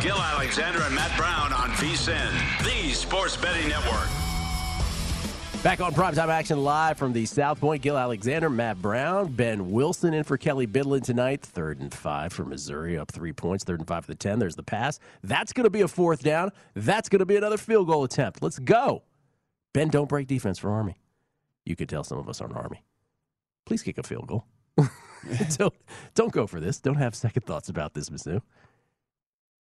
Gill Alexander and Matt Brown on VSIN, the sports betting network. Back on primetime action live from the South Point, Gill Alexander, Matt Brown, Ben Wilson in for Kelly Bidlin tonight. Third and five for Missouri, up three points. Third and five for the 10. There's the pass. That's going to be a fourth down. That's going to be another field goal attempt. Let's go. Ben, don't break defense for Army. You could tell some of us aren't Army. Please kick a field goal. don't, don't go for this. Don't have second thoughts about this, Mizzou.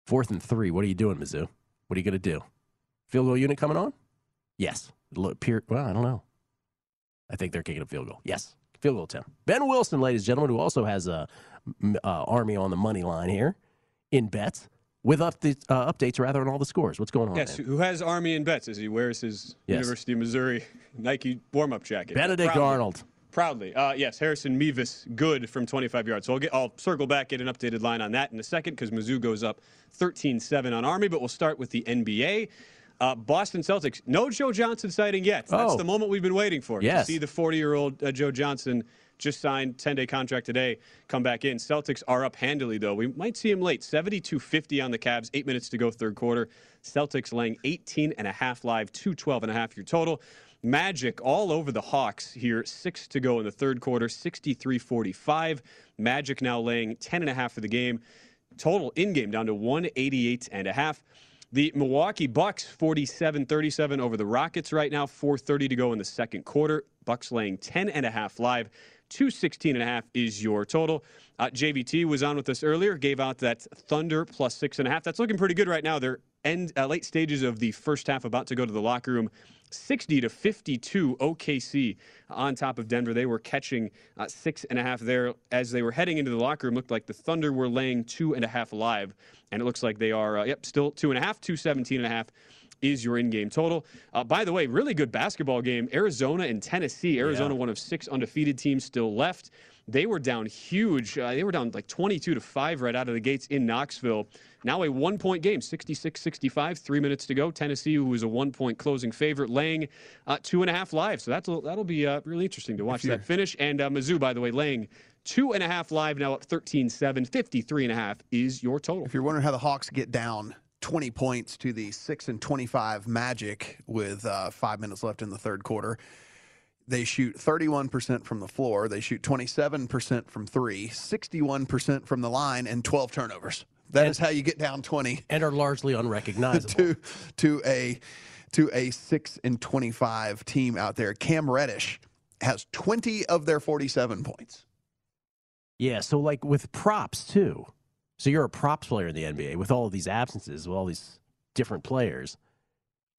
Fourth and three. What are you doing, Mizzou? What are you going to do? Field goal unit coming on? Yes. Look, peer, well, I don't know. I think they're kicking a field goal. Yes. Field goal attempt. Ben Wilson, ladies and gentlemen, who also has a uh, Army on the money line here in bets with up the, uh, updates rather on all the scores. What's going on? Yes, man? who has Army in bets as he wears his Yes. University of Missouri Nike warm-up jacket? Benedict Proudly. Arnold. Proudly. Uh, yes, Harrison Mevis, good from 25 yards. So I'll, get, I'll circle back, get an updated line on that in a second because Mizzou goes up 13-7 on Army. But we'll start with the NBA. Uh, Boston Celtics, no Joe Johnson sighting yet. That's Oh. the moment we've been waiting for. Yes. To see the 40-year-old uh, Joe Johnson just signed 10-day contract today come back in. Celtics are up handily, though. We might see him late. 72-50 on the Cavs. Eight minutes to go third quarter. Celtics laying 18 and a half live, 212 and a half your total. Magic all over the Hawks here. Six to go in the third quarter, 63-45. Magic now laying 10 and a half for the game. Total in game down to 188 and a half. The Milwaukee Bucks 47-37 over the Rockets right now. 4:30 to go in the second quarter. Bucks laying 10 and a half live. 216 and a half is your total. Uh, JVT was on with us earlier, gave out that Thunder plus six and a half. That's looking pretty good right now. They're end uh, late stages of the first half, about to go to the locker room. 60 to 52 OKC on top of Denver. They were catching uh, six and a half there as they were heading into the locker room. Looked like the Thunder were laying two and a half live, and it looks like they are, uh, yep, still two and a half, 217 and a half is your in-game total. Uh, by the way, really good basketball game. Arizona and Tennessee. Arizona, one of six undefeated teams still left. They were down huge. Uh, they were down like 22 to 5 right out of the gates in Knoxville. Now a one point game, 66 65, three minutes to go. Tennessee, who is a one point closing favorite, laying uh, two and a half live. So that's, that'll be uh, really interesting to watch that finish. And uh, Mizzou, by the way, laying two and a half live, now up 13 7. 53 and a half is your total. If you're wondering how the Hawks get down 20 points to the 6 and 25 Magic with uh, five minutes left in the third quarter, they shoot 31% from the floor. They shoot 27% from three, 61% from the line, and 12 turnovers. That is how you get down 20 And are largely unrecognizable. to to a to a 6 and 25 team out there. Cam Reddish has 20 of their 47 points. Yeah, so like with props too. So you're a props player in the NBA with all of these absences, with all these different players.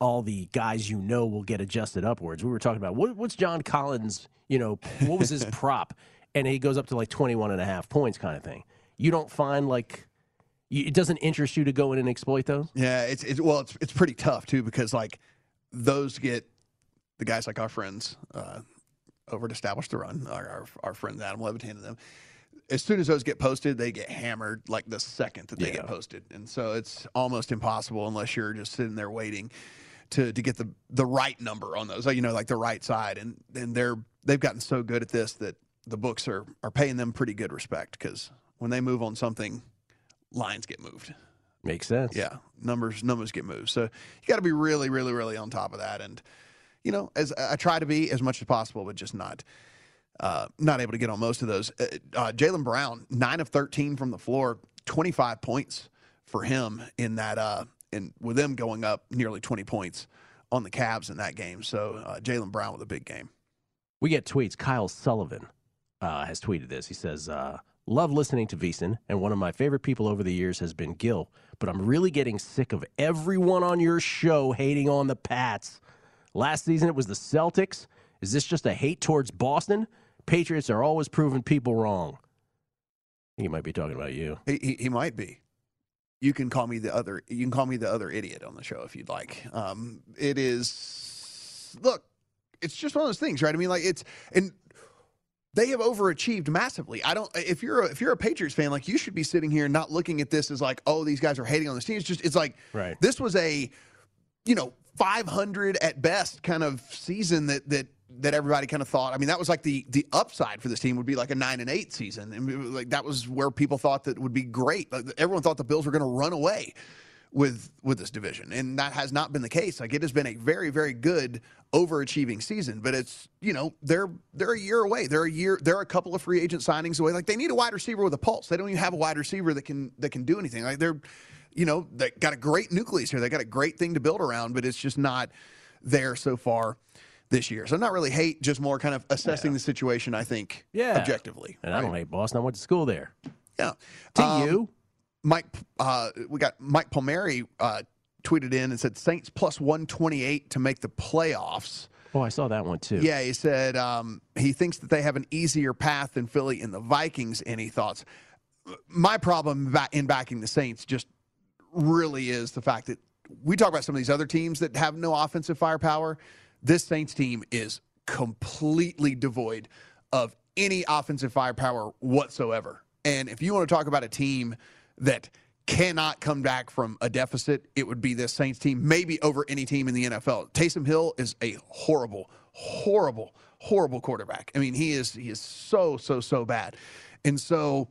All the guys you know will get adjusted upwards. We were talking about what, what's John Collins, you know, what was his prop? And he goes up to like 21 and a half points kind of thing. You don't find like it doesn't interest you to go in and exploit those? Yeah, it's, it's well, it's it's pretty tough too because like those get the guys like our friends uh, over at Establish the Run, our, our, our friends Adam Levitan and them. As soon as those get posted, they get hammered like the second that they Yeah. get posted, and so it's almost impossible unless you're just sitting there waiting to to get the the right number on those, you know, like the right side, and and they're they've gotten so good at this that the books are are paying them pretty good respect because when they move on something, lines get moved. Makes sense. Yeah, numbers numbers get moved. So you got to be really, really, really on top of that. And you know, as I try to be as much as possible, but just not uh, not able to get on most of those. Uh, uh, Jaylen Brown, nine of thirteen from the floor, twenty five points for him in that. In with them going up nearly twenty points on the Cavs in that game. So uh, Jaylen Brown with a big game. We get tweets. Kyle Sullivan uh, has tweeted this. He says, uh, Love listening to VSiN, and one of my favorite people over the years has been Gill, but I'm really getting sick of everyone on your show hating on the Pats. Last season it was the Celtics. Is this just a hate towards Boston? Patriots are always proving people wrong. He might be talking about you. He, he, he might be. You can call me the other. You can call me the other idiot on the show if you'd like. Um, it is. Look, it's just one of those things, right? I mean, like it's and they have overachieved massively. I don't. If you're a, if you're a Patriots fan, like you should be sitting here not looking at this as like, oh, these guys are hating on this team. It's just it's like Right. this was a, you know, 500 at best kind of season that that that everybody kind of thought. I mean, that was like the the upside for this team would be like a nine and eight season, and like that was where people thought that would be great. Like, everyone thought the Bills were going to run away with with this division, and that has not been the case. Like it has been a very very good overachieving season, but it's you know they're they're a year away. They're a year. They're a couple of free agent signings away. Like they need a wide receiver with a pulse. They don't even have a wide receiver that can that can do anything. Like they're you know they got a great nucleus here. They got a great thing to build around, but it's just not there so far this year. So not really hate, just more kind of assessing the situation. I think Yeah. objectively. And I don't hate Boston. I went to school there. Yeah. To Um, you? Mike, uh, we got Mike Palmieri uh, tweeted in and said Saints plus 128 to make the playoffs. Oh, I saw that one too. Yeah, he said um, he thinks that they have an easier path than Philly and the Vikings. Any thoughts? My problem in backing the Saints just really is the fact that we talk about some of these other teams that have no offensive firepower. This Saints team is completely devoid of any offensive firepower whatsoever. And if you want to talk about a team that cannot come back from a deficit, it would be this Saints team, maybe over any team in the NFL. Taysom Hill is a horrible, horrible, horrible quarterback. I mean, he is he is so so so bad. And so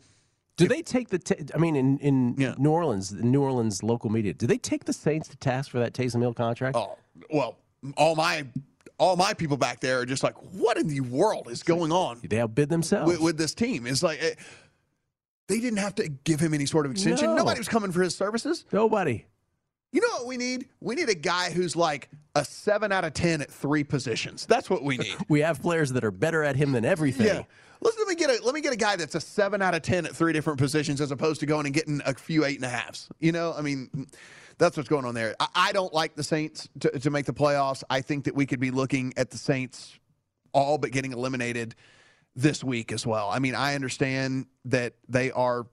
Do they take the? T- I mean, in in New Orleans, the New Orleans local media, do they take the Saints to task for that Taysom Hill contract? Oh, well, all my all my people back there are just like, what in the world is going on? They outbid themselves with, with this team. It's like eh, they didn't have to give him any sort of extension. No. Nobody was coming for his services. Nobody. You know what we need? We need a guy who's like a seven out of ten at three positions. That's what we need. We have players that are better at him than everything. Yeah. Let's let me get a let me get a guy that's a seven out of ten at three different positions as opposed to going and getting a few eight and a halves. You know, I mean, that's what's going on there. I, I don't like the Saints to, to make the playoffs. I think that we could be looking at the Saints all but getting eliminated this week as well. I mean, I understand that they are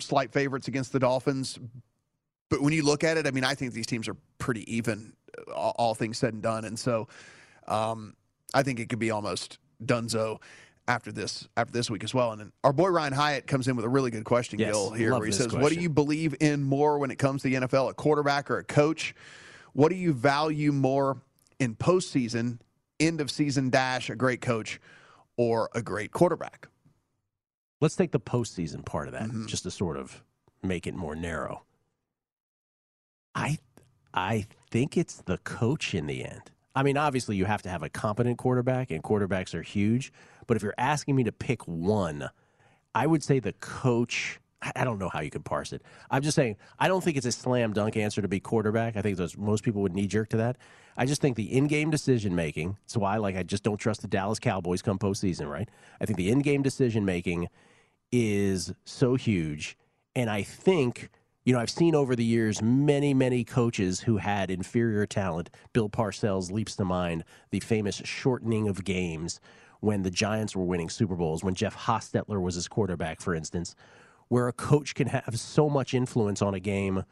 slight favorites against the Dolphins, but when you look at it, I mean, I think these teams are pretty even, all, all things said and done. And so, um, I think it could be almost donezo after this after this week as well. And then our boy Ryan Hyatt comes in with a really good question, Yes, Gill, here, where he says, "What do you believe in more when it comes to the NFL, a quarterback or a coach? What do you value more in postseason, end of season dash, a great coach or a great quarterback?" Let's take the postseason part of that, Mm-hmm. just to sort of make it more narrow. I I think it's the coach in the end. I mean, obviously you have to have a competent quarterback, and quarterbacks are huge. But if you're asking me to pick one, I would say the coach I don't know how you could parse it. I'm just saying, I don't think it's a slam dunk answer to be quarterback. I think those, most people would knee jerk to that. I just think the in game decision making, so why like I just don't trust the Dallas Cowboys come postseason, right? I think the in game decision making is so huge. And I think, you know, I've seen over the years many, many coaches who had inferior talent. Bill Parcells leaps to mind, the famous shortening of games when the Giants were winning Super Bowls, when Jeff Hostetler was his quarterback, for instance, where a coach can have so much influence on a game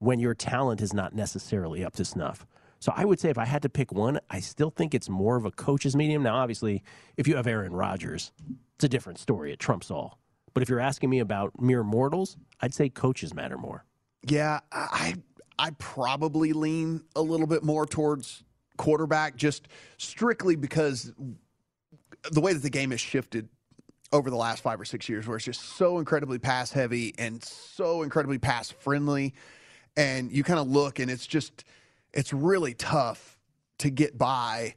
when your talent is not necessarily up to snuff. So I would say if I had to pick one, I still think it's more of a coach's medium. Now, obviously, if you have Aaron Rodgers, it's a different story. It trumps all. But if you're asking me about mere mortals, I'd say coaches matter more. Yeah, I I probably lean a little bit more towards quarterback, just strictly because the way that the game has shifted over the last five or six years, where it's just so incredibly pass heavy and so incredibly pass friendly, and you kind of look and it's just it's really tough to get by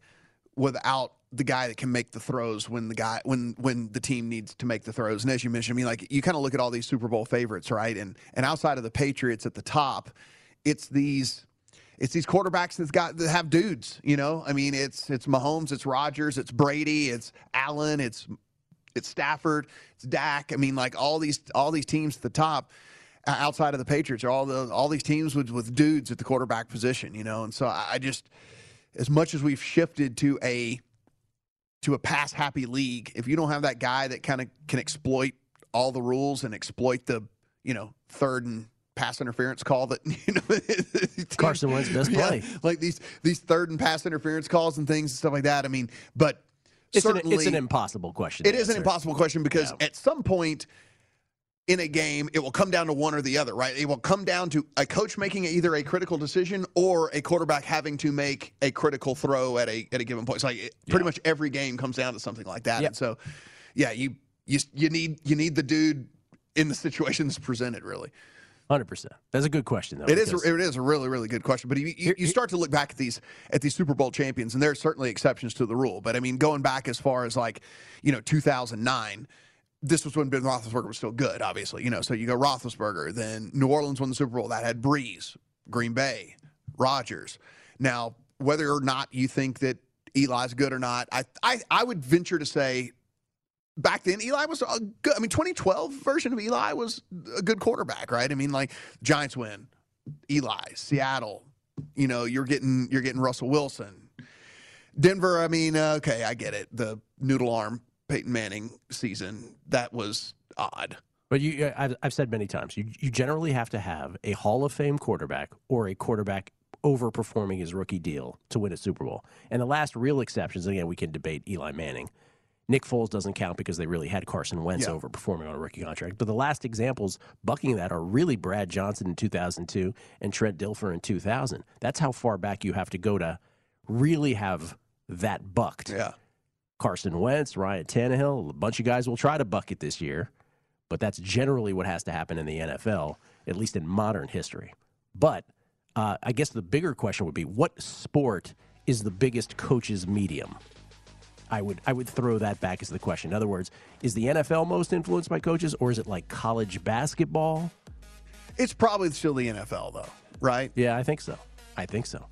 without the guy that can make the throws when the guy when when the team needs to make the throws. And as you mentioned, I mean, like you kind of look at all these Super Bowl favorites, right? And and outside of the Patriots at the top, it's these it's these quarterbacks that's got that have dudes. You know, I mean, it's it's Mahomes, it's Rodgers, it's Brady, it's Allen, it's it's Stafford, it's Dak. I mean, like all these all these teams at the top outside of the Patriots are all the all these teams with with dudes at the quarterback position. You know, and so I, I just as much as we've shifted to a to a pass happy league, if you don't have that guy that kind of can exploit all the rules and exploit the, you know, third and pass interference call that you know Carson Wentz does yeah, play. like these these third and pass interference calls and things and stuff like that. I mean, but It's an, certainly it's an impossible question. It is is an impossible question because Yeah. at some point in a game, it will come down to one or the other, right? It will come down to a coach making either a critical decision or a quarterback having to make a critical throw at a at a given point. It's like it, pretty much every game comes down to something like that. Yep. And so, yeah, you you you need you need the dude in the situations presented. Really, Hundred percent. That's a good question, though. It is. A, it is a really really good question. But you, you, you start to look back at these at these Super Bowl champions, and there are certainly exceptions to the rule. But I mean, going back as far as like you know 2009 this was when Ben Roethlisberger was still good, obviously. You know, so you go Roethlisberger, then New Orleans won the Super Bowl. That had Brees, Green Bay, Rodgers. Now, whether or not you think that Eli's good or not, I I, I would venture to say back then Eli was a good. I mean, 2012 version of Eli was a good quarterback, right? I mean, like Giants win, Eli, Seattle. You know, you're getting you're getting Russell Wilson. Denver, I mean, uh, okay, I get it. The noodle arm Peyton Manning season, that was odd. But you, I've, I've said many times, you, you generally have to have a Hall of Fame quarterback or a quarterback overperforming his rookie deal to win a Super Bowl. And the last real exceptions, again, we can debate Eli Manning. Nick Foles doesn't count because they really had Carson Wentz Yeah. overperforming on a rookie contract. But the last examples bucking that are really Brad Johnson in 2002 and Trent Dilfer in 2000. That's how far back you have to go to really have that bucked. Yeah. Carson Wentz, Ryan Tannehill, a bunch of guys will try to buck it this year, but that's generally what has to happen in the NFL, at least in modern history. But uh, I guess the bigger question would be what sport is the biggest coach's medium? I would I would throw that back as the question. In other words, is the NFL most influenced by coaches, or is it like college basketball? It's probably still the NFL, though, right? Yeah, I think so. I think so.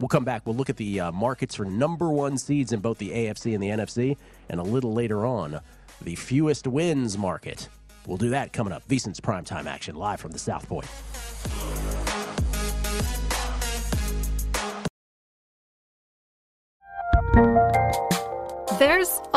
We'll come back. We'll look at the uh, markets for number one seeds in both the AFC and the NFC, and a little later on, the fewest wins market. We'll do that coming up. VSiN's primetime action live from the South Point.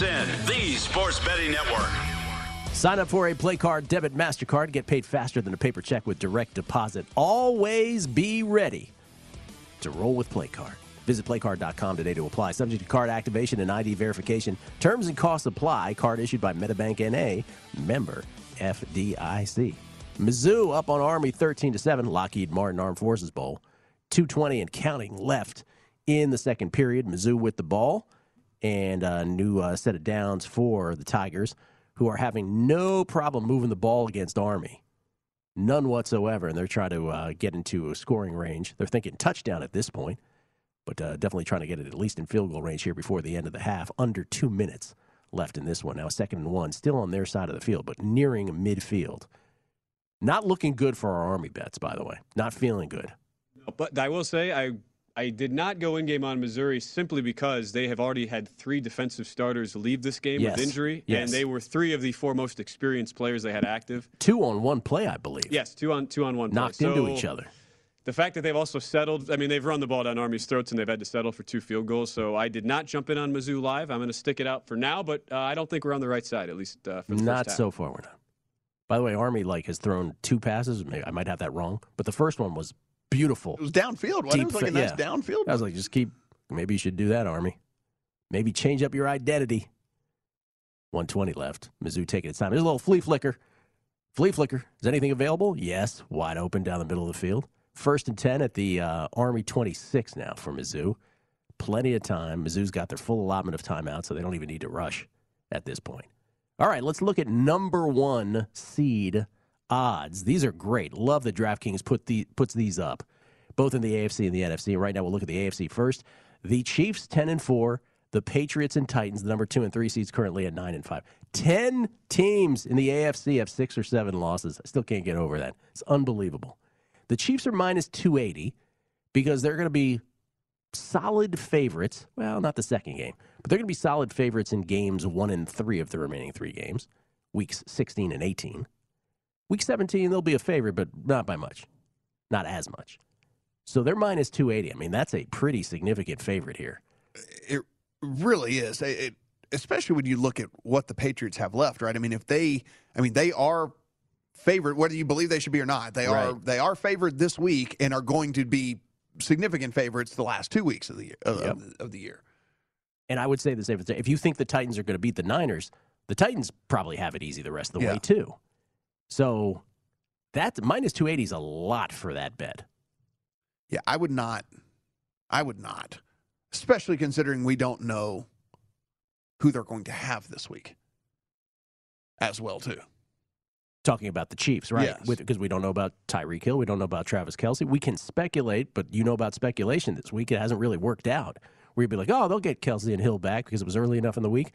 The sports betting network. Sign up for a play card debit MasterCard. Get paid faster than a paper check with direct deposit. Always be ready to roll with play card. Visit playcard.com today to apply. Subject to card activation and ID verification. Terms and costs apply. Card issued by Metabank NA. Member FDIC. Mizzou up on Army 13 to 7. Lockheed Martin Armed Forces Bowl. 220 and counting left in the second period. Mizzou with the ball and a new uh, set of downs for the Tigers, who are having no problem moving the ball against Army. None whatsoever. And they're trying to uh, get into a scoring range. They're thinking touchdown at this point, but uh, definitely trying to get it at least in field goal range here before the end of the half. Under two minutes left in this one. Now, second and one, still on their side of the field, but nearing midfield. Not looking good for our Army bets, by the way. Not feeling good. But I will say, I I did not go in game on Missouri simply because they have already had three defensive starters leave this game Yes. with injury, Yes. and they were three of the four most experienced players they had active. Two on one play, I believe. Yes, two on two on one. play. Knocked into So, each other. The fact that they've also settled, I mean, they've run the ball down Army's throats and they've had to settle for two field goals. So I did not jump in on Mizzou live. I'm going to stick it out for now, but uh, I don't think we're on the right side, at least uh, for the Not first so far, we're not. By the way, Army like has thrown two passes. Maybe I might have that wrong, but the first one was beautiful. It was downfield. Wasn't it? It was like a nice fa- downfield. I was like, just keep. Maybe you should do that, Army. Maybe change up your identity. 120 left. Mizzou taking its time. There's a little flea flicker. Flea flicker. Is anything available? Yes. Wide open down the middle of the field. First and 10 at the uh, Army 26 now for Mizzou. Plenty of time. Mizzou's got their full allotment of timeout, so they don't even need to rush at this point. All right, let's look at number one seed odds. These are great. Love that DraftKings put the, puts these up, both in the AFC and the NFC. Right now, we'll look at the AFC first. The Chiefs, 10 and 4. The Patriots and Titans, the number two and three seeds, currently at 9 and 5. 10 teams in the AFC have six or seven losses. I still can't get over that. It's unbelievable. The Chiefs are minus 280 because they're going to be solid favorites. Well, not the second game, but they're going to be solid favorites in games one and three of the remaining three games, weeks 16 and 18. Week 17, they'll be a favorite, but not by much, not as much. So they're minus 280. I mean, that's a pretty significant favorite here. It really is. It, it- especially when you look at what the Patriots have left, right? I mean, if they, I mean, they are favored, whether you believe they should be or not. They are they are favored this week and are going to be significant favorites the last two weeks of the year. Of, Yep. of the- of the year. And I would say the same thing. If you think the Titans are going to beat the Niners, the Titans probably have it easy the rest of the Yeah. way, too. So that minus 280 is a lot for that bet. Yeah, I would not. I would not. especially considering we don't know who they're going to have this week as well too. Talking about the Chiefs, right? Yes. Because we don't know about Tyreek Hill, we don't know about Travis Kelce. We can speculate, but you know about speculation this week. It hasn't really worked out. Where you'd be like, oh, they'll get Kelce and Hill back because it was early enough in the week.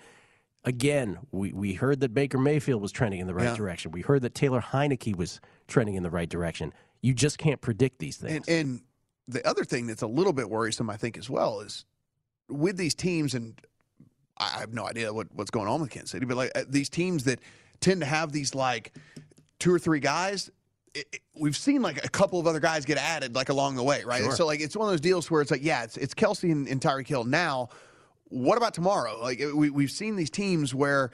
Again, we, we heard that Baker Mayfield was trending in the right Yeah. direction. We heard that Taylor Heinicke was trending in the right direction. You just can't predict these things. And, and the other thing that's a little bit worrisome, I think, as well, is with these teams, and I have no idea what, what's going on with Kansas City, but like uh, these teams that tend to have these like two or three guys. It, it- we've seen like a couple of other guys get added like along the way, right? Sure. So like it's one of those deals where it's like, yeah, it's it's Kelce and, and Tyreek Hill now. What about tomorrow? Like eh, we we've seen these teams where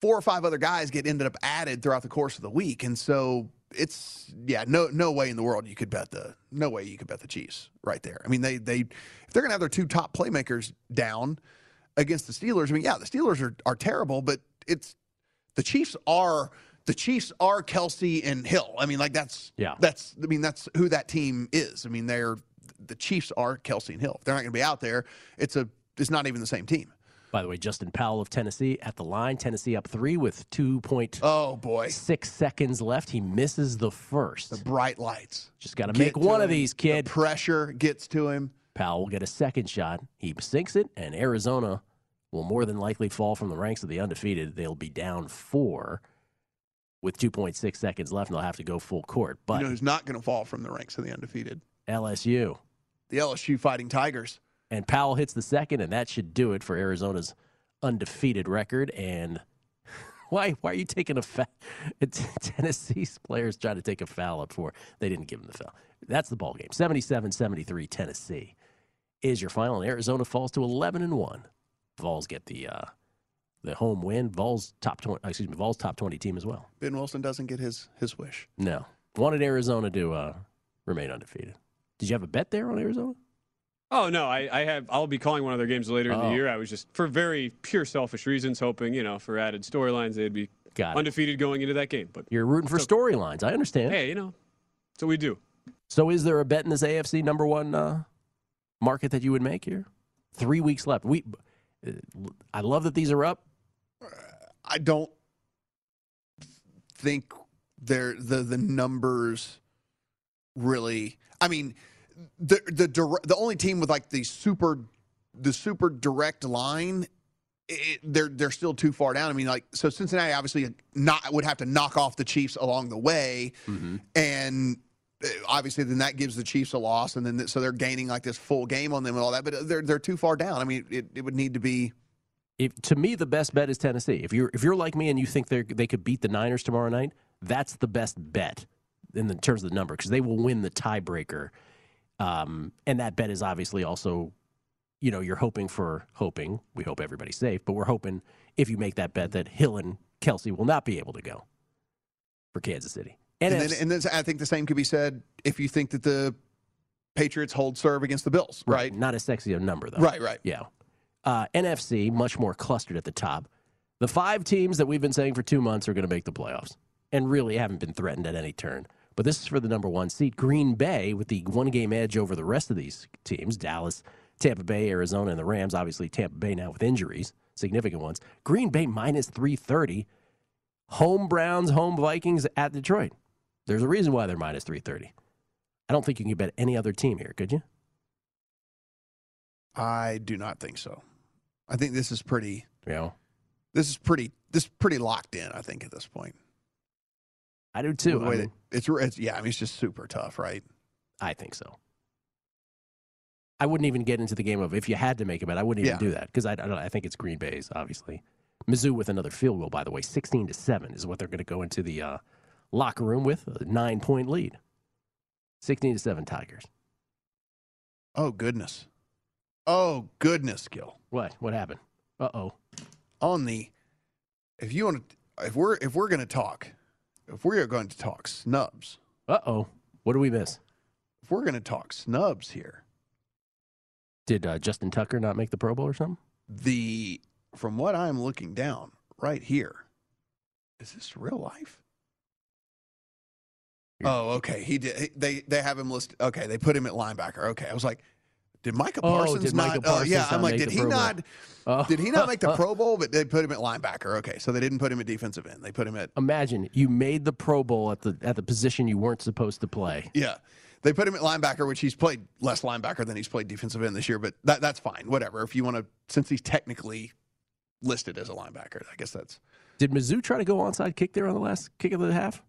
four or five other guys get ended up added throughout the course of the week, and so it's yeah, no no way in the world you could bet the no way you could bet the Chiefs right there. I mean they they if they're gonna have their two top playmakers down against the Steelers, I mean yeah, the Steelers are are terrible, but it's the Chiefs are the Chiefs are Kelce and Hill. I mean like that's Yeah. that's I mean that's who that team is. I mean they're the Chiefs are Kelce and Hill. If they're not gonna be out there, it's a it's not even the same team. By the way, Justin Powell of Tennessee at the line. Tennessee up three with two point oh boy six seconds left. He misses the first. The bright lights. Just got to make one of these, kid. pressure gets to him. Powell will get a second shot. He sinks it, and Arizona will more than likely fall from the ranks of the undefeated. They'll be down four with 2.6 seconds left, and they'll have to go full court. But you know who's not going to fall from the ranks of the undefeated? LSU. The LSU Fighting Tigers. And Powell hits the second, and that should do it for Arizona's undefeated record. And why why are you taking a foul? Tennessee's players trying to take a foul up for. They didn't give him the foul. That's the ball game. 77-73 Tennessee is your final. And Arizona falls to 11 and 1. Vols get the uh, the home win. Vols top 20 excuse me, Vols top 20 team as well. Ben Wilson doesn't get his his wish. No. Wanted Arizona to uh, remain undefeated. Did you have a bet there on Arizona? Oh no, I, I have. I'll be calling one of their games later in Oh. the year. I was just for very pure selfish reasons, hoping you know for added storylines they'd be Got it. undefeated going into that game. But You're rooting for storylines. I understand. hey, you know, so we do. So, is there a bet in this AFC number one uh, market that you would make here? Three weeks left. We, uh, I love that these are up. I don't think they're the the numbers really. I mean, the the the only team with like the super the super direct line. It, they're they're still too far down. I mean, like so Cincinnati obviously not would have to knock off the Chiefs along the way, and uh, obviously then that gives the Chiefs a loss, and then so they're gaining like this full game on them and all that. But they're they're too far down. I mean, it, it would need to be If, to me, the best bet is Tennessee. If you're if you're like me and you think they they could beat the Niners tomorrow night, that's the best bet in the, terms of the number because they will win the tiebreaker. Um, and that bet is obviously also, you know, you're hoping for hoping. We hope everybody's safe, but we're hoping if you make that bet that Hill and Kelce will not be able to go for Kansas City. And, NFC then, and then I think the same could be said if you think that the Patriots hold serve against the Bills, right? Not as sexy a number though. Right, right. Yeah. Uh, NFC much more clustered at the top. The five teams that we've been saying for two months are going to make the playoffs, and really haven't been threatened at any turn. But this is for the number one seed, Green Bay, with the one game edge over the rest of these teams: Dallas, Tampa Bay, Arizona, and the Rams. Obviously, Tampa Bay now with injuries, significant ones. Green Bay minus three thirty. Home Browns, home Vikings at Detroit. There's a reason why they're minus three thirty. I don't think you can bet any other team here, could you? I do not think so. I think this is pretty. Yeah. This is pretty. This is pretty locked in. I think at this point. I do too. The I mean- that it's, it's yeah. I mean, it's just super tough, right? I think so. I wouldn't even get into the game of if you had to make a bet. I wouldn't even Yeah. do that because I, I, don't- I think it's Green Bay's obviously. Mizzou with another field goal, by the way, sixteen to seven is what they're going to go into the uh, locker room with a nine point lead. Sixteen to seven Tigers. Oh goodness. Oh goodness, Gill. What? What happened? Uh oh. On the, if you want to, if we're if we're going to talk, if we are going to talk snubs, Uh oh. What do we miss? if we're going to talk snubs here, Did uh, Justin Tucker not make the Pro Bowl or something? the from what I'm looking down right here, is this real life? Oh, okay. He did. They they have him listed. Okay, they put him at linebacker. Okay, I was like, Did Micah Oh, Parsons did not? Micah oh, yeah, I'm like, did he not? Oh. Did he not make the Pro Bowl? But they put him at linebacker. Okay, so they didn't put him at defensive end. They put him at Imagine you made the Pro Bowl at the at the position you weren't supposed to play. yeah. They put him at linebacker, which he's played less linebacker than he's played defensive end this year. But that that's fine. Whatever. If you want to, since he's technically listed as a linebacker, I guess that's Did Mizzou try to go onside kick there on the last kick of the half?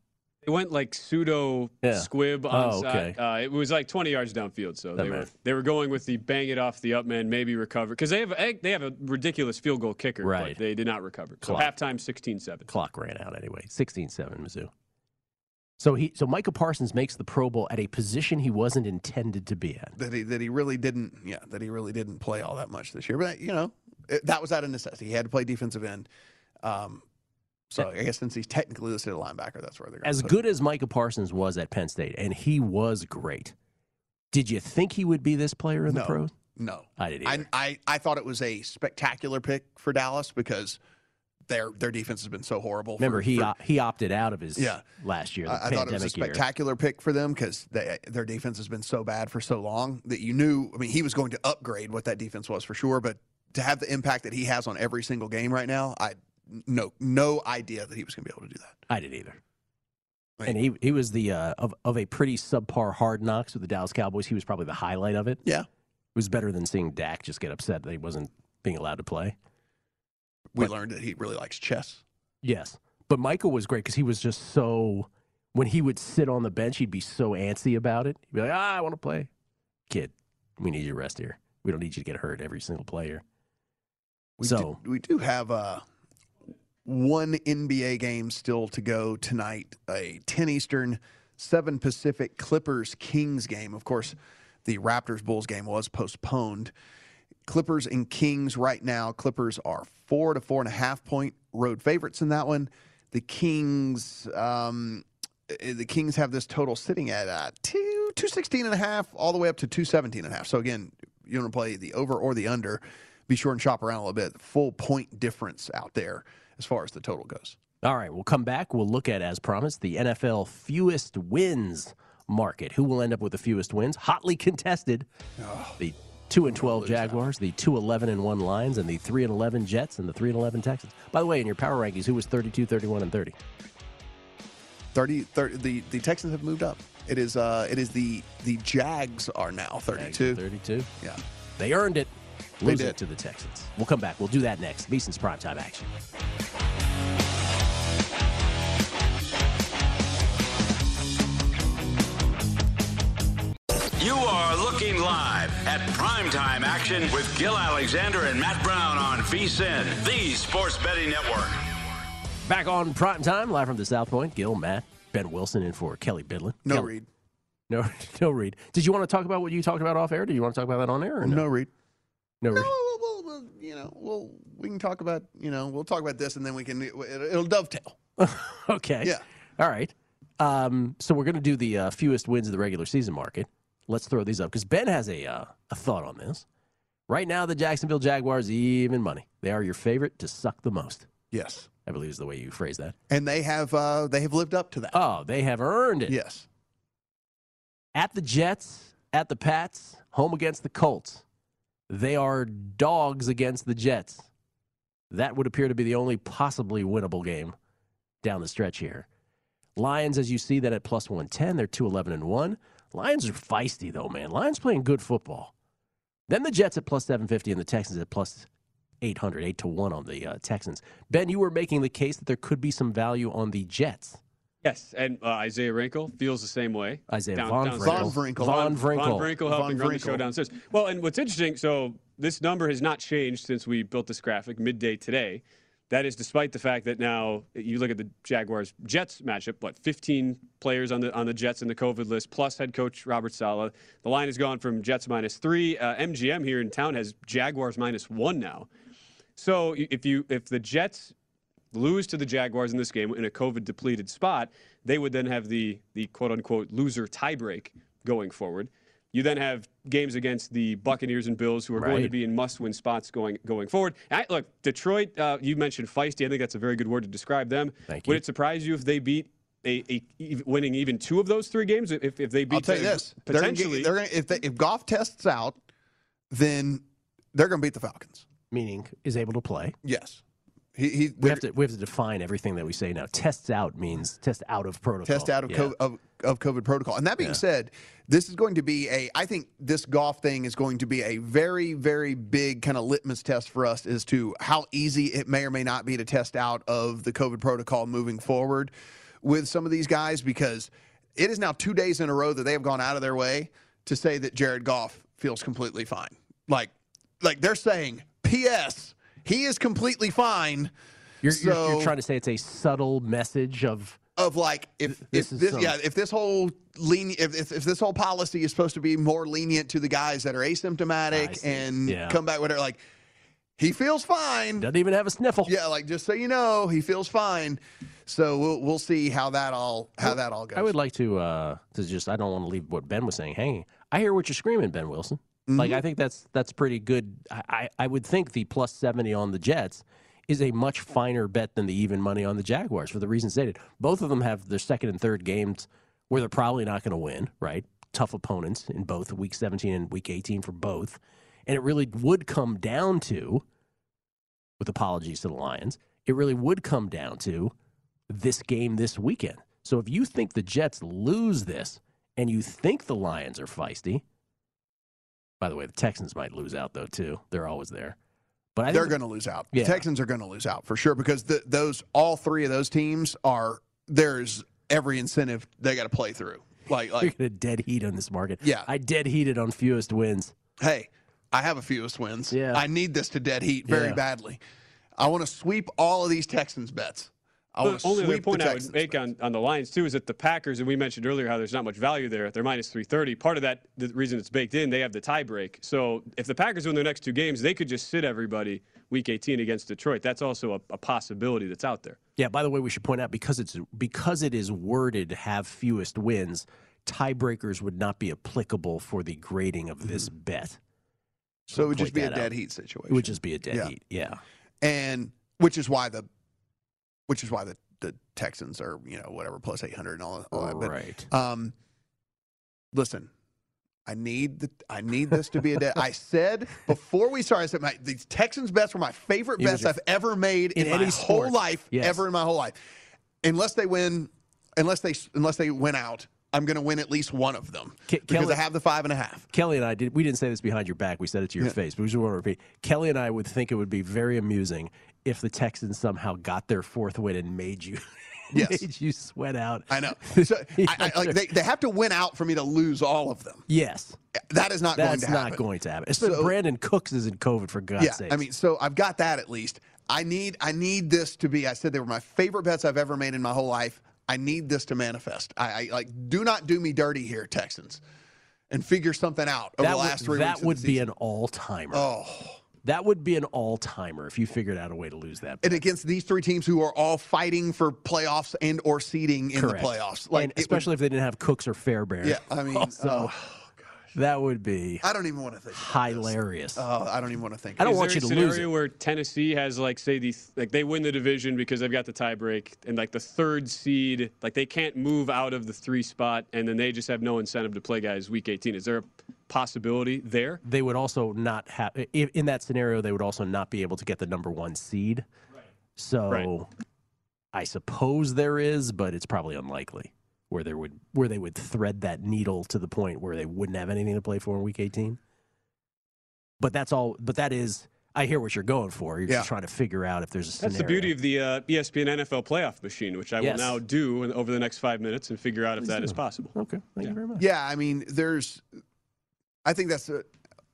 They went like pseudo Yeah. squib Oh, on okay. uh, It was like 20 yards downfield, so That they were they were going with the bang it off the up man, maybe recover because they have a, they have a ridiculous field goal kicker, Right. but they did not recover. So Clock. halftime 16-7. Clock ran out anyway. 16-7 Mizzou. So he so Micah Parsons makes the Pro Bowl at a position he wasn't intended to be at. that he that he really didn't. Yeah, that he really didn't play all that much this year. But you know, it, that was out of necessity. He had to play defensive end. Um, so I guess since he's technically listed a linebacker, that's where they're going. As good as Micah Parsons was at Penn State, and he was great. Did you think he would be this player in No. the pros? No, I didn't I, either. I I thought it was a spectacular pick for Dallas because their their defense has been so horrible. Remember, for, he for- he opted out of his Yeah. last year, the I, I thought it was a pandemic year. spectacular pick for them because their defense has been so bad for so long that you knew. I mean, he was going to upgrade what that defense was for sure, but to have the impact that he has on every single game right now, I no no idea that he was going to be able to do that. I didn't either. And he he was the uh, of of a pretty subpar hard knocks with the Dallas Cowboys. He was probably the highlight of it. Yeah, it was better than seeing Dak just get upset that he wasn't being allowed to play. We But- learned that he really likes chess. Yes, but Michael was great because he was just so. When he would sit on the bench, he'd be so antsy about it. He'd be like, "Ah, I want to play, kid. We need you to rest here. We don't need you to get hurt every single player." We so do, we do have uh, one NBA game still to go tonight. A 10 Eastern, 7 Pacific Clippers Kings game. Of course, the Raptors Bulls game was postponed. Clippers and Kings right now. Clippers are four to four and a half point road favorites in that one. The Kings, um, the Kings have this total sitting at uh, two, 216 and a half all the way up to 217 and a half. So again, you want to play the over or the under. Be sure and shop around a little bit. Full point difference out there as far as the total goes. All right, we'll come back. We'll look at, as promised, the NFL fewest wins market. Who will end up with the fewest wins? Hotly contested. The two and twelve Jaguars, the two eleven and one Lions, and the three and eleven Jets, and the three and eleven Texans. By the way, in your power rankings, who was 32, 31, and thirty? 30, 30 the, the Texans have moved up. It is uh it is the the Jags are now 32. 32. Yeah. They earned it. Did. it to the Texans. We'll come back. We'll do that next. VSiN's primetime action. Live at primetime action with Gill Alexander and Matt Brown on VSIN, the Sports Betting Network. Back on prime time, live from the South Point. Gill, Matt, Ben Wilson in for Kelly Bidlin. No Kelly- read. No, no read. Did you want to talk about what you talked about off air? Do you want to talk about that on air? Or no? No read. No read. We'll, we'll, we'll, you know, we'll we can talk about you know we'll talk about this and then we can it, it'll dovetail. Okay. Yeah. All right. Um, so we're going to do the uh, fewest wins of the regular season market. Let's throw these up because Ben has a uh, a thought on this. Right now, the Jacksonville Jaguars even money. They are your favorite to suck the most. Yes. I believe is the way you phrase that. And they have uh they have lived up to that. Oh, they have earned it. Yes. At the Jets, at the Pats, home against the Colts. They are dogs against the Jets. That would appear to be the only possibly winnable game down the stretch here. Lions, as you see that at plus 110, they're 211 and 1. Lions are feisty, though, man. Lions playing good football. Then the Jets at plus 750 and the Texans at plus 800, 8 to 1 on the uh, Texans. Ben, you were making the case that there could be some value on the Jets. Yes, and uh, Isaiah Wrinkle feels the same way. Isaiah Down- Von downstairs. Vrinkle. Von Vrinkle. Von Von Vrinkle. Vrinkle helping Von run the show downstairs. Well, and what's interesting, so this number has not changed since we built this graphic midday today. That is despite the fact that now you look at the Jaguars Jets matchup, what 15 players on the on the Jets in the COVID list plus head coach Robert Saleh. The line has gone from Jets minus three. Uh, MGM here in town has Jaguars minus one now. So if you if the Jets lose to the Jaguars in this game in a COVID depleted spot, they would then have the the quote unquote loser tiebreak going forward. You then have games against the Buccaneers and Bills, who are going to be in must-win spots going going forward. I, look, Detroit. Uh, you mentioned feisty. I think that's a very good word to describe them. Thank you. Would it surprise you if they beat a, a ev- winning even two of those three games? If, if they beat I'll tell you say, this: they're gonna potentially they're gonna, if they, if Goff tests out then they're going to beat the Falcons. Meaning is able to play. Yes. He, he We have to we have to define everything that we say now. Tests out means test out of protocol. test out of, Yeah. COVID, of of COVID protocol. And that being Yeah. said, this is going to be a. I think this Goff thing is going to be a very very big kind of litmus test for us as to how easy it may or may not be to test out of the COVID protocol moving forward with some of these guys because it is now two days in a row that they have gone out of their way to say that Jared Goff feels completely fine. Like like they're saying, P.S. He is completely fine. You're, you're, you're trying to say it's a subtle message of of like if this if is this some- yeah if this whole lenient if, if if this whole policy is supposed to be more lenient to the guys that are asymptomatic and Yeah. come back whatever like he feels fine doesn't even have a sniffle yeah like just so you know he feels fine so we'll we'll see how that all how that all goes I would like to uh to just I don't want to leave what Ben was saying hanging. I hear what you're screaming, Ben Wilson. Like Mm-hmm. I think that's that's pretty good. I, I would think the plus seventy on the Jets is a much finer bet than the even money on the Jaguars for the reasons stated. Both of them have their second and third games where they're probably not going to win. Right, tough opponents in both week seventeen and week eighteen for both, and it really would come down to, with apologies to the Lions, it really would come down to this game this weekend. So if you think the Jets lose this and you think the Lions are feisty, by the way, the Texans might lose out though too. They're always there. But I they're going to lose out Yeah. the Texans are going to lose out for sure because the, those all three of those teams are there's every incentive they got to play through like like dead heat on this market. Yeah. I dead heated on fewest wins. hey, I have a fewest wins. Yeah. I need this to dead heat very Yeah. badly. I want to sweep all of these Texans bets. I The only other point I would make on, on the Lions too is that the Packers, and we mentioned earlier how there's not much value there. They're minus 330. Part of that, the reason it's baked in, they have the tie break. So if the Packers win their next two games, they could just sit everybody Week 18 against Detroit. That's also a, a possibility that's out there. Yeah, by the way, we should point out because it's because it is worded have fewest wins, tiebreakers would not be applicable for the grading of this mm-hmm. bet. So it would just be a dead out. heat situation. It would just be a dead Yeah. heat. Yeah. and which is why the which is why the the Texans are you know whatever plus eight hundred and all, all that. But, Right. Um, listen, I need the I need this to be a dead. I said before we started, I said my these Texans bets were my favorite bets your- I've ever made in, in my any whole life, Yes. ever in my whole life. Unless they win, unless they unless they win out, I'm going to win at least one of them Ke- because Kelly- I have the five and a half. Kelly and I did. We didn't say this behind your back. We said it to your Yeah. face. But we just want to repeat. Kelly and I would think it would be very amusing if the Texans somehow got their fourth win and made you, Yes. made you sweat out. I know. So I, I, like they, they have to win out for me to lose all of them. Yes, That is not going to happen. That's not going to happen. It's So- Brandin Cooks is in COVID for God's yeah, sake. I mean, so I've got that at least. I need I need this to be. I said they were my favorite bets I've ever made in my whole life. I need this to manifest. I, I like do not do me dirty here, Texans, and figure something out over that the would, last three that would be season. an all timer. oh, That would be an all timer if you figured out a way to lose that. and against these three teams who are all fighting for playoffs and or seeding in Correct. the playoffs, And like would- especially if they didn't have Cooks or Fairbairn. yeah. I mean, So, oh, uh, that would be I don't even want to think. hilarious. Oh, I don't even want to think. I don't Is want there you a to lose scenario it. where Tennessee has like say the like they win the division because they've got the tiebreak and like the third seed like they can't move out of the three spot and then they just have no incentive to play guys week 18. Is there a possibility there? they would also not have in that scenario they would also not be able to get the number one seed so Right. i suppose there is but it's probably unlikely where there would where they would thread that needle to the point where they wouldn't have anything to play for in week 18 but that's all but that is i hear what you're going for you're Yeah. just trying to figure out if there's a scenario That's the beauty of the uh, ESPN NFL playoff machine, which I Yes. will now do in, over the next five minutes and figure out if that is possible. okay thank Yeah. you very much Yeah, I mean, there's. I think that's a.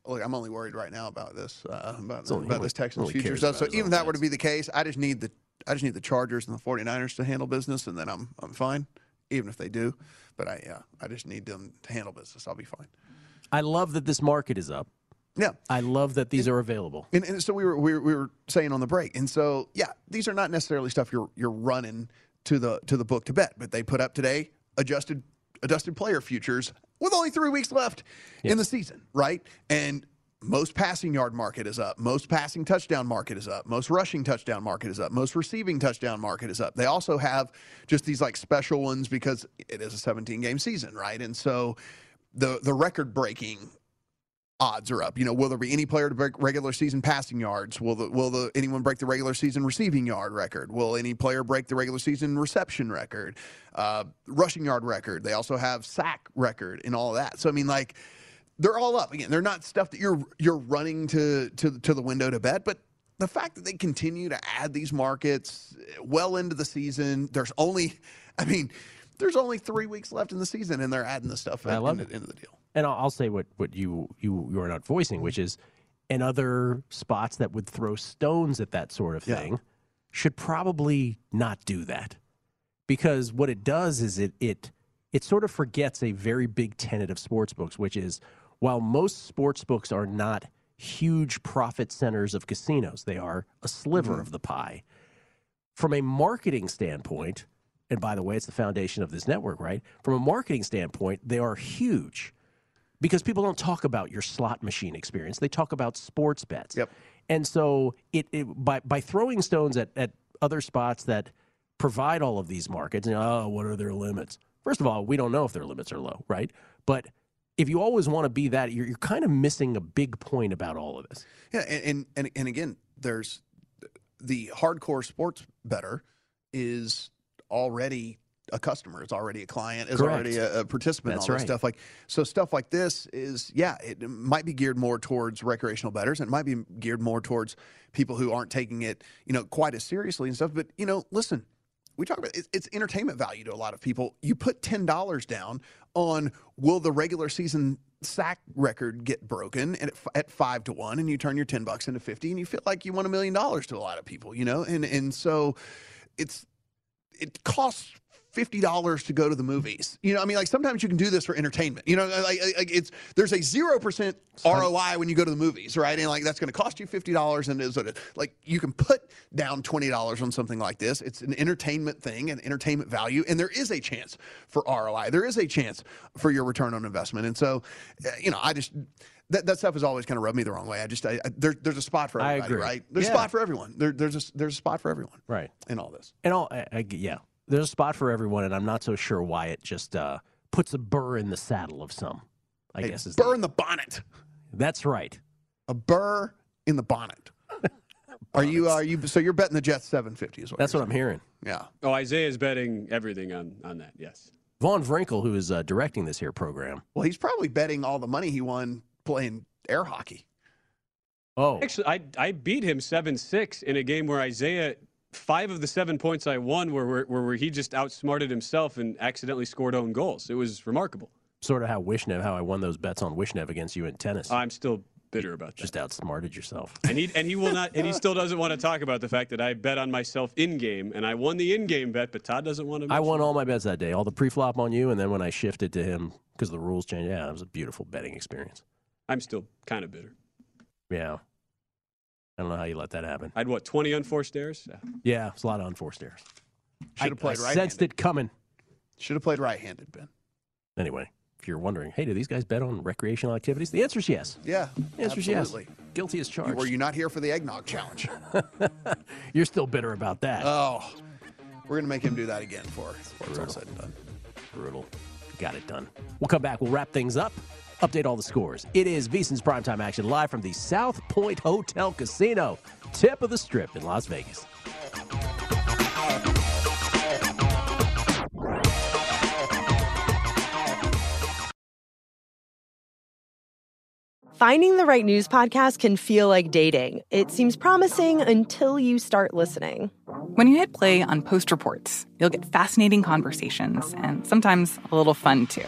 Look, I'm only worried right now about this uh, about, only- about only- this Texans future stuff. So even if that were to be the case, I just need the I just need the Chargers and the 49ers to handle business, and then I'm I'm fine. Even if they do, but I yeah, I just need them to handle business. I'll be fine. i love that this market is up Yeah. i love that these are available And, and so we were, we were we were saying on the break, and so yeah, these are not necessarily stuff you're you're running to the to the book to bet, but they put up today adjusted adjusted player futures with only three weeks left in the season, right? And most passing yard market is up, most passing touchdown market is up, most rushing touchdown market is up, most receiving touchdown market is up. They also have just these like special ones because it is a 17 game season, right? And so the the record breaking odds are up. You know, will there be any player to break regular season passing yards? Will the will the anyone break the regular season receiving yard record? Will any player break the regular season reception record, uh, rushing yard record? They also have sack record and all that. So I mean, like they're all up again. They're not stuff that you're you're running to to to the window to bet, but the fact that they continue to add these markets eh, well into the season, there's only, I mean, there's only three weeks left in the season, and they're adding the stuff I in, love in, it. into the deal. And I'll, I'll say what, what you, you you are not voicing, which is in other spots that would throw stones at that sort of Yeah. thing should probably not do that. Because what it does is it it it sort of forgets a very big tenet of sports books, which is while most sports books are not huge profit centers of casinos, they are a sliver Mhm. of the pie. From a marketing standpoint, and by the way, it's the foundation of this network, right? From a marketing standpoint, they are huge because people don't talk about your slot machine experience. They talk about sports bets. Yep. And so it, it by by throwing stones at, at other spots that provide all of these markets, and oh, what are their limits? First of all, we don't know if their limits are low, right? But if you always want to be that, you're, you're kind of missing a big point about all of this. Yeah, and, and and again, there's the hardcore sports better is already a customer, is already a client, is Correct. already a, a participant. That's all this stuff like so. Stuff like this is yeah, it might be geared more towards recreational bettors, and it might be geared more towards people who aren't taking it you know quite as seriously and stuff. But you know, listen. We talk about it, it's entertainment value to a lot of people. You put ten dollars down on will the regular season sack record get broken at, at five to one, and you turn your ten bucks into fifty, and you feel like you won a million dollars to a lot of people, you know. And and so it's it costs fifty dollars to go to the movies. You know, I mean, like sometimes you can do this for entertainment. You know, like, like it's there's a zero percent ROI when you go to the movies, right? And like that's going to cost you fifty dollars, and is it like you can put down twenty dollars on something like this. It's an entertainment thing, an entertainment value, and there is a chance for ROI. There is a chance for your return on investment, and so uh, you know, I just. That, that stuff has always kind of rubbed me the wrong way. I just, I, I, there, there's a spot for everybody, right? There's Yeah. a spot for everyone. There, there's a, there's a spot for everyone, right? In all this. And all, I, I- yeah, there's a spot for everyone, and I'm not so sure why it just uh, puts a burr in the saddle of some. I Hey, guess is burr in the bonnet. That's right. A burr in the bonnet. Are you? Are you? So you're betting the Jets 750 is what? That's what I'm hearing. Yeah. Oh, Isaiah's betting everything on, on that, yes. Vaughn Vrinkel, who is uh, directing this here program. Well, he's probably betting all the money he won playing air hockey. Oh, Actually, I, I beat him 7 6 in a game where Isaiah, five of the seven points I won were, were, were where he just outsmarted himself and accidentally scored own goals. It was remarkable. Sort of how Wishnev, how I won those bets on Wishnev against you in tennis. I'm still bitter about that. Just outsmarted yourself. And he and he will not and he still doesn't want to talk about the fact that I bet on myself in game and I won the in game bet, but Todd doesn't want to. I won all my bets that day, all the pre-flop on you, and then when I shifted to him because the rules changed, yeah, it was a beautiful betting experience. I'm still kind of bitter. Yeah, I don't know how you let that happen. I'd what 20 unforced errors. Yeah. Yeah, it's a lot of unforced errors. Should have played I right. sensed it coming. Should have played right-handed, Ben. Anyway, if you're wondering, hey, do these guys bet on recreational activities? The answer is yes. Yeah. The answer is absolutely. yes. Guilty as charged. Were you not here for the eggnog challenge? You're still bitter about that. oh, we're gonna make him do that again for before it's all said and done. Brutal. Got it done. We'll come back. We'll wrap things up. Update all the scores. It is VSiN's primetime action live from the South Point Hotel Casino, tip of the strip in Las Vegas. Finding the right news podcast can feel like dating. It seems promising until you start listening. When you hit play on Post Reports, you'll get fascinating conversations and sometimes a little fun too.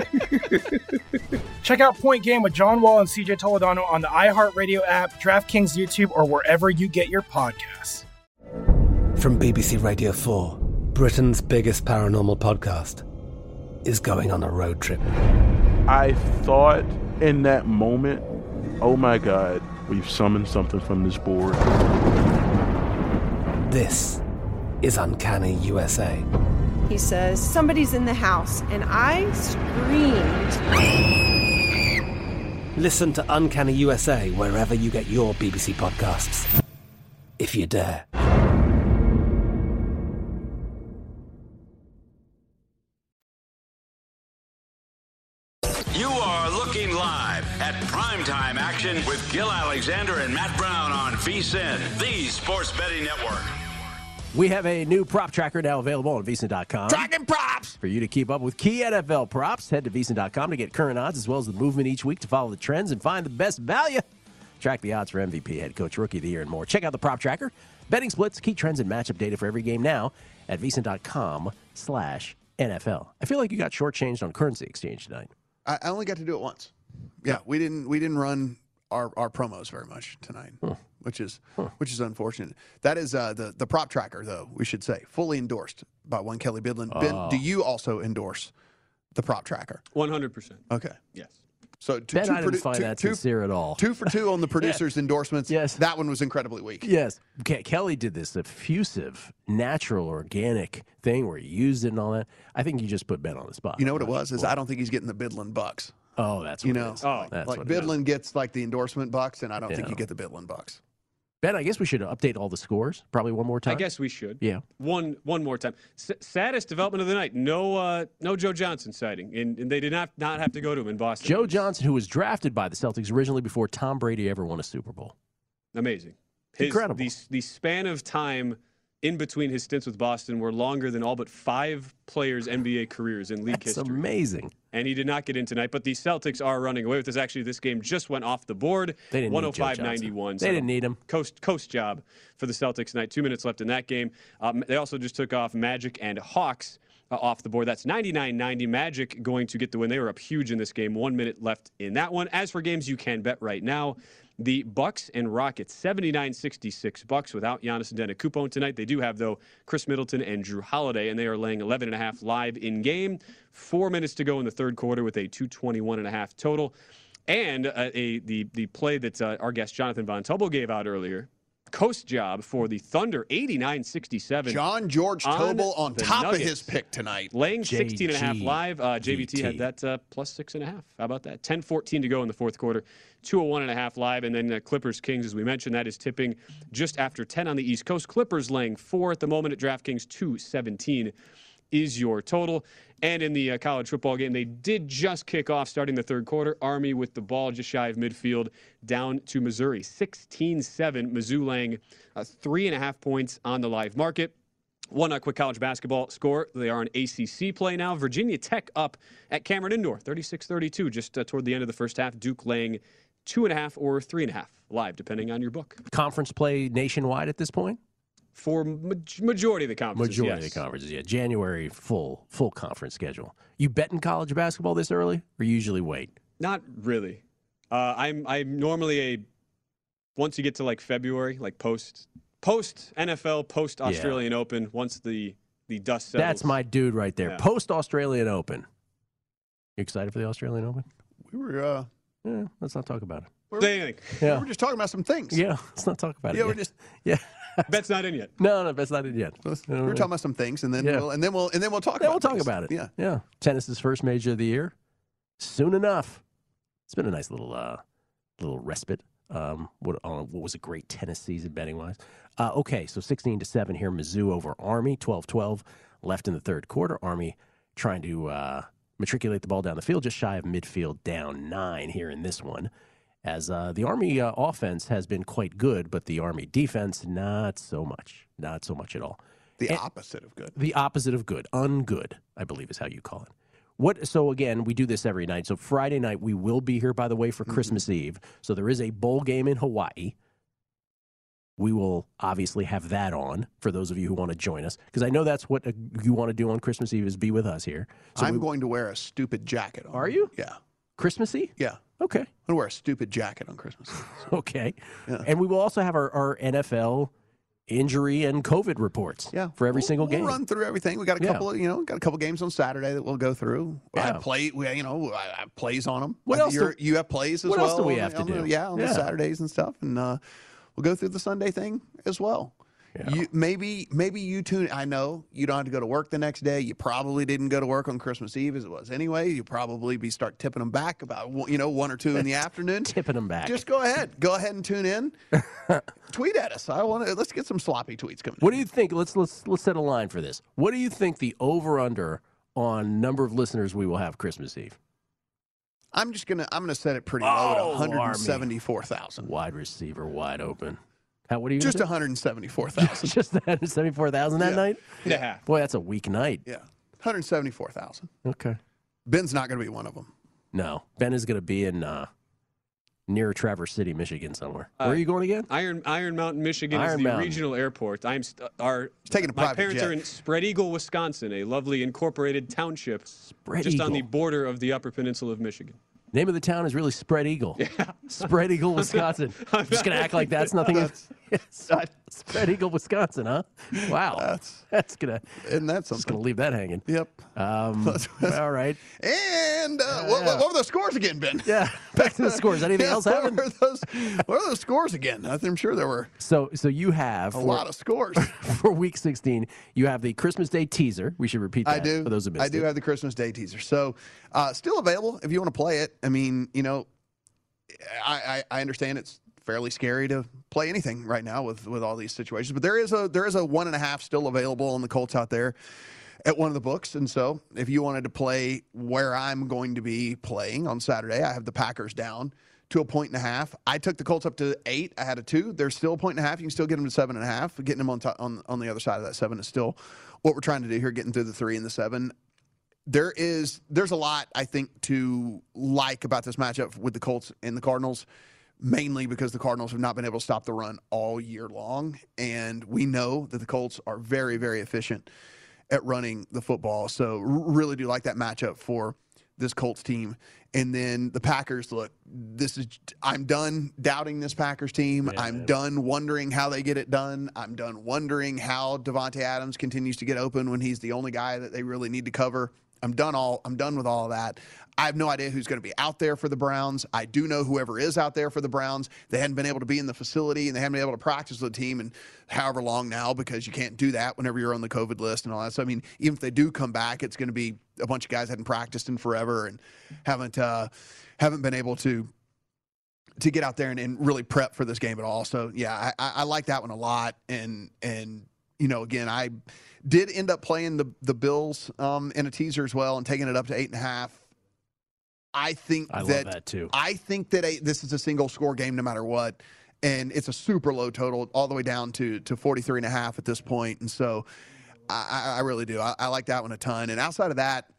Check out Point Game with John Wall and CJ Toledano on the iHeartRadio app, DraftKings YouTube, or wherever you get your podcasts. From BBC Radio 4, Britain's biggest paranormal podcast is going on a road trip. I thought in that moment, oh my God, we've summoned something from this board. This is Uncanny USA. He says, Somebody's in the house. And I screamed. Listen to Uncanny USA wherever you get your BBC podcasts, if you dare. You are looking live at primetime action with Gill Alexander and Matt Brown on VSiN, the sports betting network. We have a new prop tracker now available on VSiN.com. Tracking props! For you to keep up with key NFL props, head to VSiN.com to get current odds as well as the movement each week to follow the trends and find the best value. Track the odds for MVP, head coach, rookie of the year, and more. Check out the prop tracker, betting splits, key trends, and matchup data for every game now at VSiN.com slash NFL. I feel like you got shortchanged on currency exchange tonight. I, I only got to do it once. Yeah, we didn't we didn't run our, our promos very much tonight, which is which is unfortunate. That is uh, the the prop tracker though. We should say fully endorsed by one Kelly Bidlin. Ben, do you also endorse the prop tracker? 100%. Okay. Yes. So two, Ben, two I didn't produ- find two- that two- sincere at all. Two for two on the producer's endorsements. Yes, that one was incredibly weak. Yes. Ke- Kelly did this effusive, natural, organic thing where he used it and all that. I think you just put Ben on the spot. You know what it was? Is I don't think he's getting the Bidlin bucks. Oh, that's you what it know. is. Oh, like, that's like what it is. Bidlin gets like the endorsement bucks, and I don't think you get the Bidlin bucks. Ben, I guess we should update all the scores probably one more time. I guess we should. Yeah. One one more time. S- saddest development of the night. No uh, no Joe Johnson sighting, and, and they did not not have to go to him in Boston. Joe Johnson, who was drafted by the Celtics originally before Tom Brady ever won a Super Bowl. Amazing. His, Incredible. The, the span of time in between his stints with Boston were longer than all but five players' NBA careers in league That's history. amazing. And he did not get in tonight, but the Celtics are running away with this. Actually, this game just went off the board. They didn't need 105 Johnson. 91. They didn't need him. Coast, coast job for the Celtics tonight. Two minutes left in that game. Um, they also just took off Magic and Hawks uh, off the board. That's 99 90. Magic going to get the win. They were up huge in this game. One minute left in that one. As for games you can bet right now, the Bucks and Rockets 79-66 Bucks without Giannis Antetokounmpo tonight. They do have though Khris Middleton and Jrue Holiday, and they are laying 11 and a half live in game. Four minutes to go in the third quarter with a 221 and a half total. And uh, a the the play that uh, our guest Jonathan Von Tobel gave out earlier, coast job for the Thunder 89-67. Jonathan Von Tobel on the top of his pick tonight. Laying 16 and a half live. Uh, JVT had that uh, plus six and a half. How about that? 10 14 to go in the fourth quarter. 201 and a half live. And then uh, Clippers Kings, as we mentioned, that is tipping just after 10 on the East Coast. Clippers laying four at the moment at DraftKings 217 is your total. And in the uh, college football game, they did just kick off starting the third quarter. Army with the ball just shy of midfield down to Missouri. 16 7. Mizzou laying uh, three and a half points on the live market. One uh, quick college basketball score. They are an ACC play now. Virginia Tech up at Cameron Indoor, 36 32, just uh, toward the end of the first half. Duke laying two and a half or three and a half live, depending on your book. Conference play nationwide at this point? For ma- majority of the conferences. Majority yes. of the conferences, yeah. January full full conference schedule. You bet in college basketball this early, or you usually wait? Not really. Uh, I'm I'm normally a once you get to like February, like post post NFL, post Australian Open, once the the dust settles. That's my dude right there. Yeah. Post Australian Open. You excited for the Australian Open? We were. Uh, Yeah, let's not talk about it. Say anything. Yeah. We were just talking about some things. Yeah, let's not talk about Yeah, it. Yeah, we're just yeah. Bet's not in yet. No, no, that's not in yet. we were talking about some things, and then Yeah. we'll and then we'll and then we'll talk. Yeah, about we'll talk things. about it. Yeah. yeah. Tennis's first major of the year, soon enough. It's been a nice little, uh, little respite. Um, what, uh, what was a great tennis season betting wise? Uh, okay, so sixteen to seven here. Mizzou over Army, 12-12 left in the third quarter. Army trying to uh, matriculate the ball down the field, just shy of midfield, down nine here in this one. As uh, the Army uh, offense has been quite good, but the Army defense not so much, not so much at all. The And- opposite of good. the opposite of good, ungood, I believe is how you call it. What? So again, we do this every night. So Friday night we will be here, by the way, for Christmas Eve. So there is a bowl game in Hawaii. We will obviously have that on for those of you who want to join us, because I know that's what uh, you want to do on Christmas Eve is be with us here. So I'm we- going to wear a stupid jacket. On. Are you? Yeah. Christmassy? Yeah. Okay. I'm gonna wear a stupid jacket on Christmas. Okay. And we will also have our, our NFL injury and COVID reports. Yeah. For every single We'll game. run through everything. We got a Yeah. couple of you know got a couple games on Saturday that we'll go through. I Yeah. have play. We, you know I have plays on them. What I else do- you have plays as what well. else do we on- to on the- yeah, on Yeah. the Saturdays and stuff, and uh, we'll go through the Sunday thing as well. You, maybe maybe you tune. I know you don't have to go to work the next day. You probably didn't go to work on Christmas Eve as it was anyway. You probably be start tipping them back about you know one or two in the afternoon. Tipping them back. Just go ahead. Go ahead and tune in. Tweet at us. I want to. Let's get some sloppy tweets coming. What do you think? Let's let's let's set a line for this. What do you think the over under on number of listeners we will have Christmas Eve? I'm just gonna I'm gonna set it pretty low Oh, at 174 thousand. Wide receiver, wide open. How? What are you? Just gonna 174 say? thousand. just 174 thousand that Yeah. night. Yeah. Boy, that's a weak night. Yeah, 174 thousand. Okay. Ben's not gonna be one of them. No, Ben is going to be in uh, near Traverse City, Michigan, somewhere. Where Uh, are you going again? Iron Iron Mountain, Michigan Iron is the Mountain. regional airport. I'm st- our taking a my parents jet. are in Spread Eagle, Wisconsin, a lovely incorporated township Spread just on the border of the Upper Peninsula of Michigan. Name of the town is really Spread Eagle. Yeah. Spread Eagle, Wisconsin. I'm just going to act like that's nothing. Yes. Spread Eagle, Wisconsin, huh? Wow. That's that's gonna. And that's that Just gonna leave that hanging. Yep. Um, all right. And uh, what, what, what were the scores again, Ben? Yeah. Back to the scores. Anything Yeah, else what happen? Those, what are those scores again? I'm sure there were So, so you have a for, lot of scores. for week 16. You have the Christmas Day teaser. We should repeat that I do. for those who missed I do it. have the Christmas Day teaser. So, uh, still available if you want to play it. I mean, you know, I, I, I understand it's fairly scary to play anything right now with with all these situations, but there is a there is a one and a half still available on the Colts out there at one of the books. And so, if you wanted to play where I'm going to be playing on Saturday, I have the Packers down to a point and a half. I took the Colts up to eight. I had a two. There's still a point and a half. You can still get them to seven and a half. Getting them on on on the other side of that seven is still what we're trying to do here. Getting through the three and the seven. There is there's a lot I think to like about this matchup with the Colts and the Cardinals. Mainly because the Cardinals have not been able to stop the run all year long, and we know that the Colts are very, very efficient at running the football. So really do like that matchup for this Colts team. And then the Packers, look, this is I'm done doubting this Packers team. I'm done wondering how they get it done. I'm done wondering how Davante Adams continues to get open when he's the only guy that they really need to cover. I'm done all I'm done with all that. I have no idea who's going to be out there for the Browns. I do know whoever is out there for the Browns. They hadn't been able to be in the facility and they haven't been able to practice with the team in however long now because you can't do that whenever you're on the COVID list and all that. So I mean, even if they do come back, it's going to be a bunch of guys hadn't practiced in forever and haven't uh, haven't been able to to get out there and, and really prep for this game at all. So yeah, I, I like that one a lot. And and you know, again, I did end up playing the the Bills um, in a teaser as well and taking it up to eight and a half. I think I love that, that, too. I think that a, this is a single score game no matter what. And it's a super low total all the way down to to 43 and a half at this point. And so I, I- really do. I, I like that one a ton. And outside of that,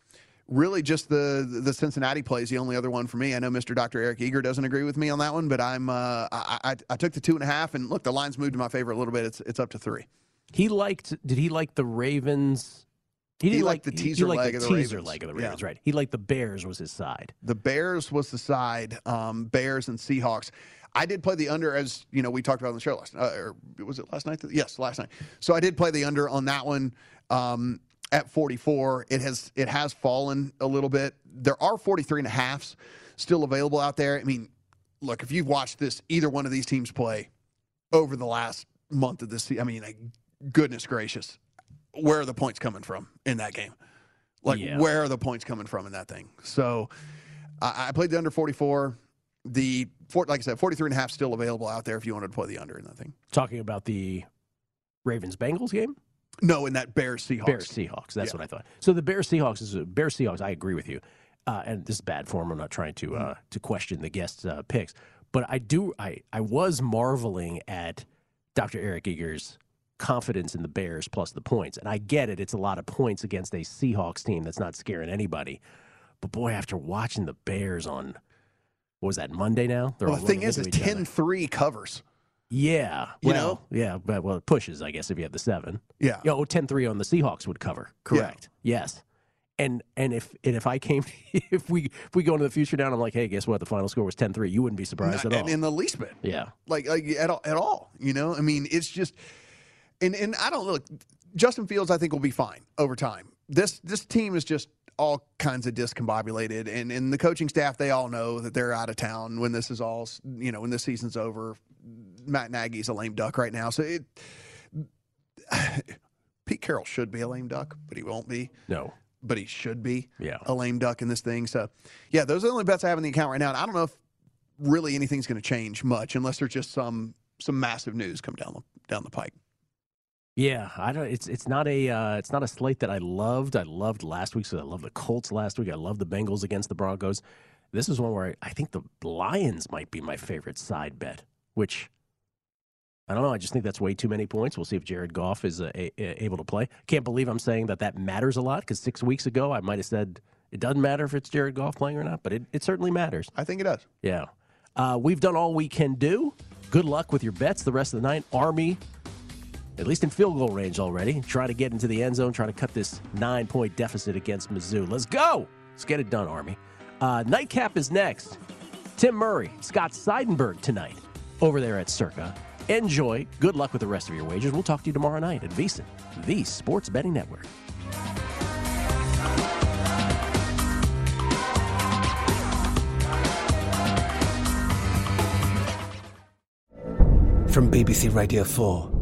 really just the the Cincinnati plays the only other one for me. I know Mr. Dr. Eric Eager doesn't agree with me on that one, but I'm uh, I, I, I took the two and a half, and look, the line's moved in my favor a little bit. It's it's up to three. He liked. Did he like the Ravens? He didn't liked the teaser he liked leg the of the teaser Ravens. leg of the Yeah. Ravens, right? He liked the Bears was his side. The Bears was the side, um, Bears and Seahawks. I did play the under as you know we talked about on the show last, uh, or was it last night? Yes, last night. So I did play the under on that one um, at 44. It has it has fallen a little bit. There are 43 and a halves still available out there. I mean, look, if you've watched this, either one of these teams play over the last month of this, I mean, like, goodness gracious, where are the points coming from in that game? Like, Yeah. where are the points coming from in that thing? So, I, I played the under 44. The, four, like I said, 43 and a half still available out there if you wanted to play the under in that thing. Talking about the Ravens Bengals game? No, in that Bears Seahawks. Bears Seahawks. That's Yeah. what I thought. So the Bears Seahawks is Bears Seahawks. I agree with you, uh, and this is bad form. I'm not trying to uh, to question the guests' uh, picks, but I do. I I was marveling at Dr. Eric Eager's confidence in the Bears plus the points, and I get it. It's a lot of points against a Seahawks team that's not scaring anybody. But boy, after watching the Bears on what was that Monday now? They're Well, the thing is, into 10 3 covers. Yeah. You well, yeah, but well, it pushes, I guess, if you have the seven. Yeah. Yeah, oh, 10-3 on the Seahawks would cover. Correct. Yes. And and if and if I came if we if we go into the future now I'm like, hey, guess what? The final score was 10-3, you wouldn't be surprised Not at all. in the least bit. yeah. like uh, like at all, at all. You know, I mean, it's just, and and I don't look. Justin Fields, I think, will be fine over time. This this team is just all kinds of discombobulated, and and the coaching staff they all know that they're out of town when this is all you know when this season's over. Matt Nagy's a lame duck right now, so it. Pete Carroll should be a lame duck, but he won't be. No. But he should be Yeah. a lame duck in this thing. So, yeah, those are the only bets I have in the account right now. And I don't know if really anything's going to change much unless there's just some some massive news come down the down the pike. Yeah, I don't. It's it's not a uh, it's not a slate that I loved. I loved last week, so I love the Colts last week. I love the Bengals against the Broncos. This is one where I, I think the Lions might be my favorite side bet, which I don't know. I just think that's way too many points. We'll see if Jared Goff is uh, a, a- able to play. Can't believe I'm saying that that matters a lot because six weeks ago I might have said it doesn't matter if it's Jared Goff playing or not, but it, it certainly matters. I think it does. Yeah. Uh, we've done all we can do. Good luck with your bets the rest of the night. Army, at least in field goal range already, trying to get into the end zone, trying to cut this nine point deficit against Mizzou. Let's go. Let's get it done, Army. Uh, nightcap is next. Tim Murray, Scott Seidenberg tonight over there at Circa. Enjoy. Good luck with the rest of your wagers. We'll talk to you tomorrow night at VSiN, the sports betting network. From BBC Radio 4,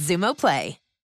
Xumo Play.